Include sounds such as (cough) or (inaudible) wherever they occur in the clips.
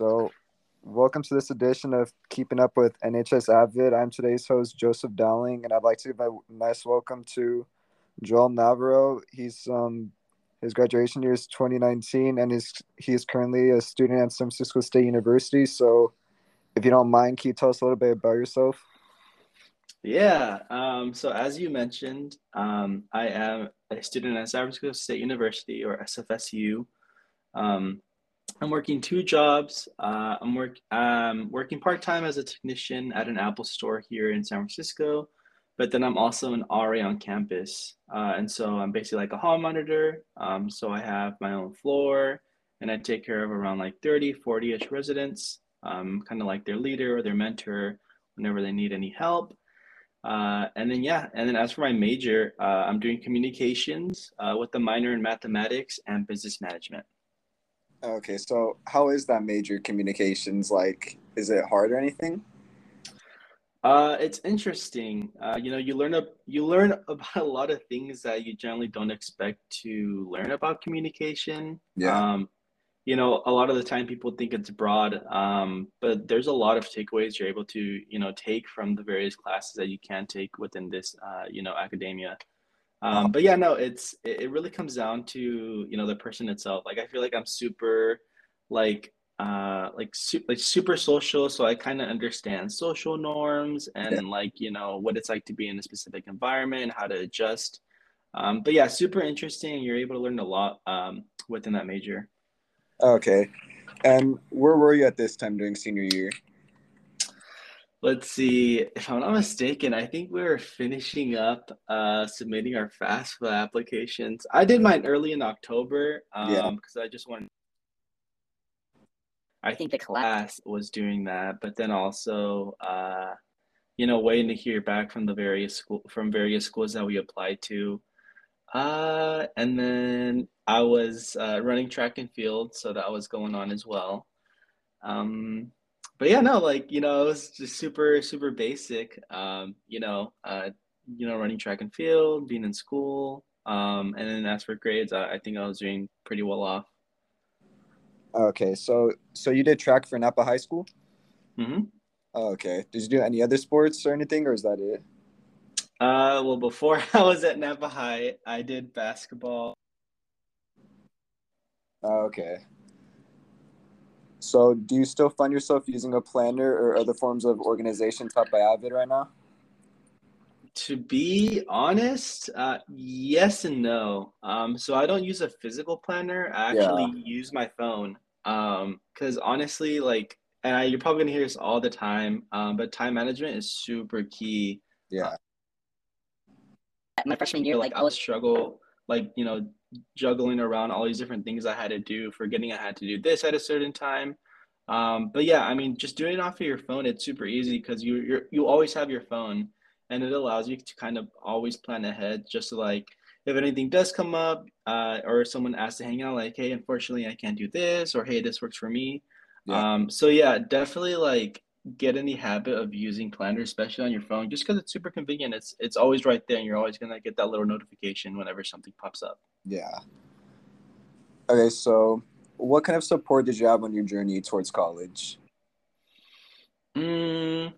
So, welcome to this edition of Keeping Up with NHS Avid. I'm today's host, Joseph Dowling, and I'd like to give a nice welcome to Joel Navarro. He's um his graduation year is 2019, and he's he's currently a student at San Francisco State University. So, if you don't mind, can you tell us a little bit about yourself? Yeah. Um, so as you mentioned, um, I am a student at San Francisco State University or SFSU. Um, I'm working two jobs. Uh, I'm work um, working part time as a technician at an Apple store here in San Francisco, but then I'm also an RA on campus, uh, and so I'm basically like a hall monitor. Um, so I have my own floor, and I take care of around like 30, 40 ish residents, um, kind of like their leader or their mentor whenever they need any help. Uh, and then yeah, and then as for my major, uh, I'm doing communications uh, with a minor in mathematics and business management. Okay, so how is that major communications like? Is it hard or anything? Uh, it's interesting. Uh, you know, you learn a, you learn (laughs) about a lot of things that you generally don't expect to learn about communication. Yeah. Um, you know, a lot of the time people think it's broad, um, but there's a lot of takeaways you're able to, you know, take from the various classes that you can take within this, uh, you know, academia. Um, but yeah, no, it's it, it really comes down to you know the person itself. Like I feel like I'm super like uh like su- like super social, so I kind of understand social norms and Yeah. like you know what it's like to be in a specific environment, how to adjust. Um, but yeah, super interesting. You're able to learn a lot um, within that major. Okay. And where were you at this time during senior year? Let's see. If I'm not mistaken, I think we are finishing up uh, submitting our FAFSA applications. I did mine early in October Yeah. um, because I just wanted. I think the class was doing that, but then also, uh, you know, waiting to hear back from the various school from various schools that we applied to. Uh, and then I was uh, running track and field, so that was going on as well. Um, but yeah, no, like, you know, it was just super, super basic. Um, you know, uh, you know, running track and field, being in school. Um, and then as for grades, I, I think I was doing pretty well off. Okay, so so you did track for Napa High School? hmm Okay. Did you do any other sports or anything, or is that it? Uh, well, before (laughs) I was at Napa High, I did basketball. Okay. So do you still find yourself using a planner or other forms of organization taught by Avid right now? To be honest, uh, yes and no. Um, so I don't use a physical planner. I Yeah. actually use my phone. Um, because honestly, like, and I, you're probably gonna hear this all the time. Um, but time management is super key. Yeah. My freshman year, like, I was struggle, like, you know, juggling around all these different things I had to do, forgetting I had to do this at a certain time. Um, but yeah, I mean, just doing it off of your phone, it's super easy because you you're, you always have your phone, and it allows you to kind of always plan ahead, just like if anything does come up, uh, or someone asks to hang out, like, hey, unfortunately, I can't do this, or hey, this works for me. Yeah. Um, so yeah, definitely like get in the habit of using Planner, especially on your phone, just because it's super convenient. It's it's always right there, and you're always gonna get that little notification whenever something pops up. Yeah. Okay, so what kind of support did you have on your journey towards college? Mm,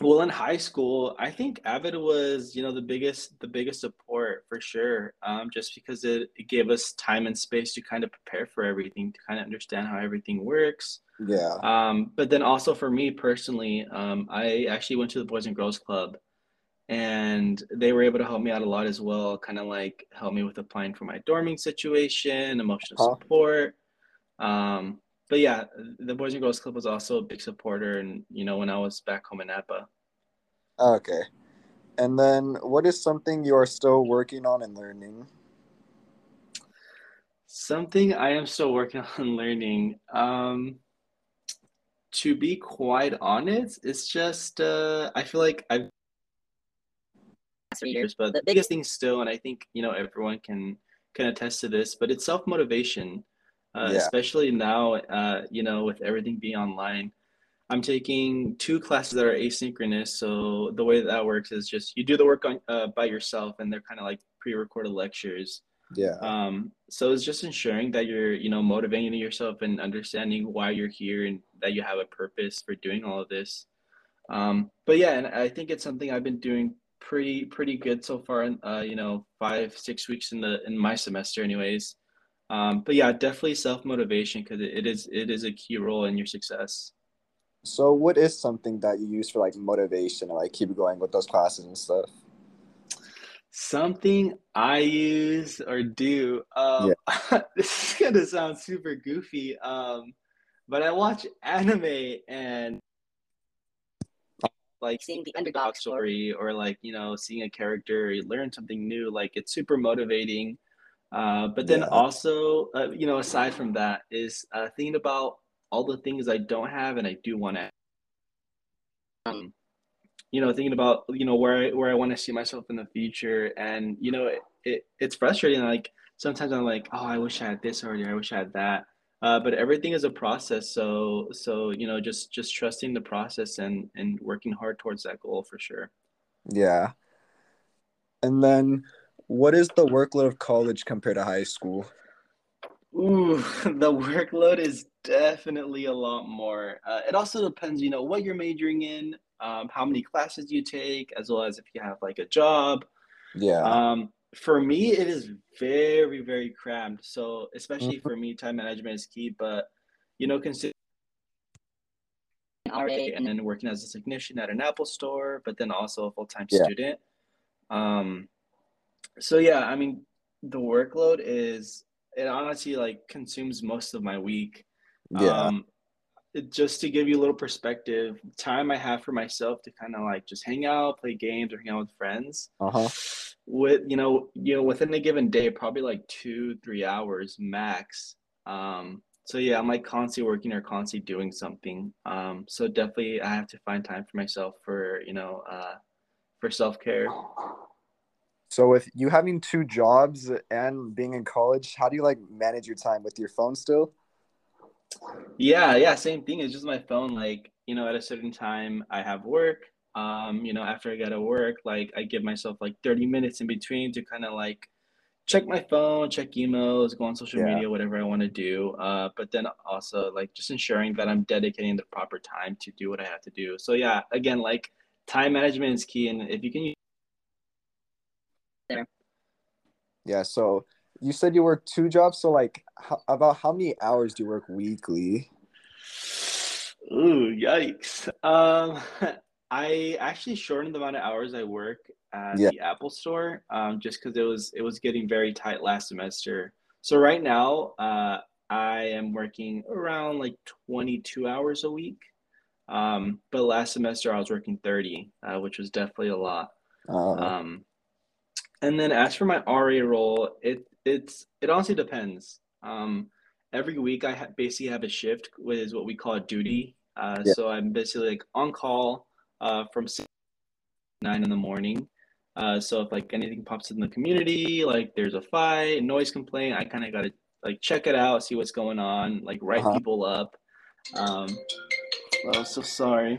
well, in high school, I think Avid was, you know, the biggest the biggest support for sure. Um, just because it, it gave us time and space to kind of prepare for everything, to kind of understand how everything works. Yeah. Um, but then also for me personally, um, I actually went to the Boys and Girls Club, and they were able to help me out a lot as well. Kind of like help me with applying for my dorming situation, emotional Huh? support. Um, but yeah, the Boys and Girls Club was also a big supporter, and you know, when I was back home in Napa. Okay. And then what is something you are still working on and learning? Something I am still working (laughs) on learning. Um, to be quite honest, it's just uh, I feel like I've for years, (laughs) but the biggest thing still, and I think you know everyone can can attest to this, but it's self motivation, uh, Yeah. especially now. Uh, you know, with everything being online, I'm taking two classes that are asynchronous. So the way that, that works is just you do the work on uh, by yourself, and they're kind of like pre-recorded lectures. Yeah. Um, so it's just ensuring that you're, you know, motivating yourself and understanding why you're here and that you have a purpose for doing all of this. Um, but yeah, and I think it's something I've been doing pretty pretty good so far. In, uh, you know, five six weeks in the in my semester, anyways. Um, but yeah, definitely self motivation because it, it is it is a key role in your success. So, what is something that you use for like motivation, or like keep going with those classes and stuff? Something I use or do. Um, yeah. (laughs) this is gonna sound super goofy, um, but I watch anime and like seeing the underdog story or like you know seeing a character learn something new like it's super motivating uh, but then yeah. also uh, you know aside from that is uh, thinking about all the things i don't have and i do want to um, you know thinking about you know where i where i want to see myself in the future and you know it, it it's frustrating like sometimes i'm like oh i wish i had this already. I wish i had that. Uh, but everything is a process. So so you know just just trusting the process and and working hard towards that goal for sure. Yeah. And then what is the workload of college compared to high school Ooh, (laughs) the workload is definitely a lot more. Uh, it also depends, you know, what you're majoring in, um, how many classes you take, as well as if you have like a job. Yeah. Um, for me, it is very, very crammed. So, especially mm-hmm. for me, time management is key. But you know, consider and then working as a technician at an Apple store, but then also a full time yeah. student. Um, so yeah, I mean, the workload is it honestly like consumes most of my week. Yeah. Um, just to give you a little perspective, time I have for myself to kind of like just hang out, play games, or hang out with friends. Uh huh. With you know, you know, within a given day, probably like two, three hours max. Um, so yeah, I'm like constantly working or constantly doing something. Um, so definitely, I have to find time for myself for you know, uh, for self care. So with you having two jobs and being in college, how do you like manage your time with your phone still? Yeah, yeah, same thing. It's just my phone. Like, you know, at a certain time I have work. Um, you know, after I get to work, like I give myself like 30 minutes in between to kind of like check my phone, check emails, go on social yeah. media, whatever I want to do. Uh, but then also like just ensuring that I'm dedicating the proper time to do what I have to do. So yeah, again, like time management is key. And if you can there. Yeah. So you said you work two jobs. So like, how, about how many hours do you work weekly? Ooh, yikes. Um, (laughs) I actually shortened the amount of hours I work at yeah. the Apple Store, um, just because it was it was getting very tight last semester. So right now, uh, I am working around like 22 hours a week. Um, but last semester I was working 30, uh, which was definitely a lot. Uh, um, and then as for my RA role, it it's it honestly depends. Um, every week I ha- basically have a shift, which is what we call a duty. Uh, yeah. So I'm basically like on call uh, from nine in the morning. Uh, so if like anything pops in the community, like there's a fight, noise complaint, I kind of got to like check it out, see what's going on, like write uh-huh. people up. Um, oh, so sorry.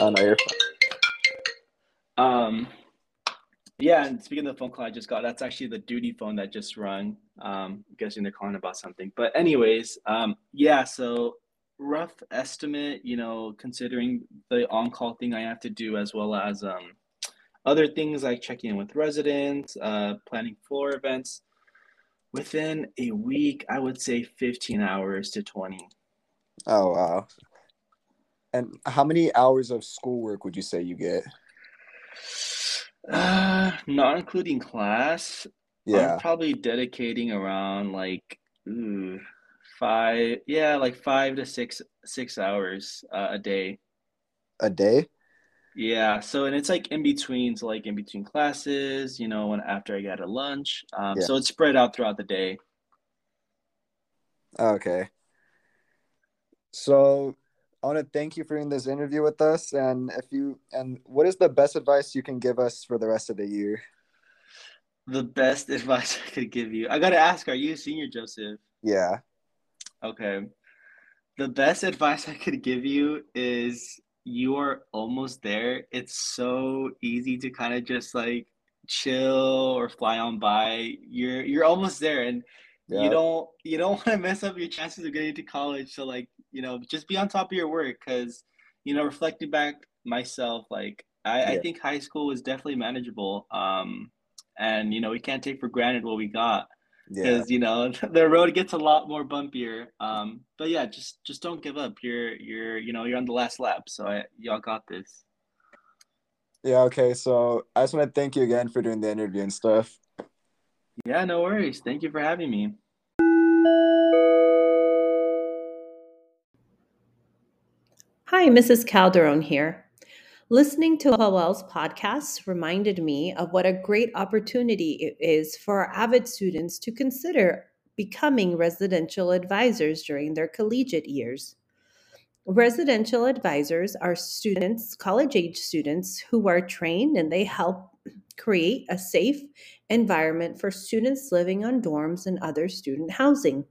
Oh no, you're fine. Um, yeah, and speaking of the phone call I just got, that's actually the duty phone that just rung. Um, I'm guessing they're calling about something. But anyways, um, yeah, so rough estimate, you know, considering the on-call thing I have to do as well as um, other things like checking in with residents, uh, planning floor events. Within a week, I would say 15 hours to 20. Oh, wow. And how many hours of schoolwork would you say you get? Uh, not including class. Yeah. I'm probably dedicating around like ooh, five, yeah, like five to six six hours uh, a day. A day? Yeah. So and it's like in between, so like in between classes, you know, when after I get a lunch. Um, yeah. so it's spread out throughout the day. Okay. So I want to thank you for doing this interview with us. And if you and what is the best advice you can give us for the rest of the year? The best advice (laughs) I could give you. I gotta ask, are you a senior, Joseph? Yeah. Okay. The best advice (laughs) I could give you is you are almost there. It's so easy to kind of just like chill or fly on by, you're you're almost there, and yeah. you don't you don't (laughs) want to mess up your chances of getting to college. So like you know, just be on top of your work because you know, reflecting back myself, like I, yeah. I think high school was definitely manageable. Um, and you know, we can't take for granted what we got because yeah. you know (laughs) the road gets a lot more bumpier. Um, but yeah, just just don't give up. You're you're you know you're on the last lap, so I, y'all got this. Yeah. Okay. So I just want to thank you again for doing the interview and stuff. Yeah. No worries. Thank you for having me. Hi, Mrs. Calderon here. Listening to Joel's podcast reminded me of what a great opportunity it is for our avid students to consider becoming residential advisors during their collegiate years. Residential advisors are students, college age students, who are trained and they help create a safe environment for students living on dorms and other student housing.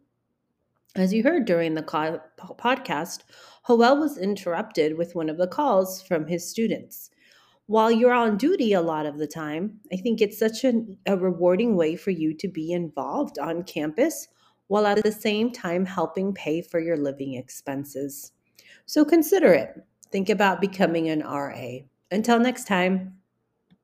As you heard during the podcast, Joel was interrupted with one of the calls from his students. While you're on duty a lot of the time, I think it's such an, a rewarding way for you to be involved on campus while at the same time helping pay for your living expenses. So consider it. Think about becoming an RA. Until next time.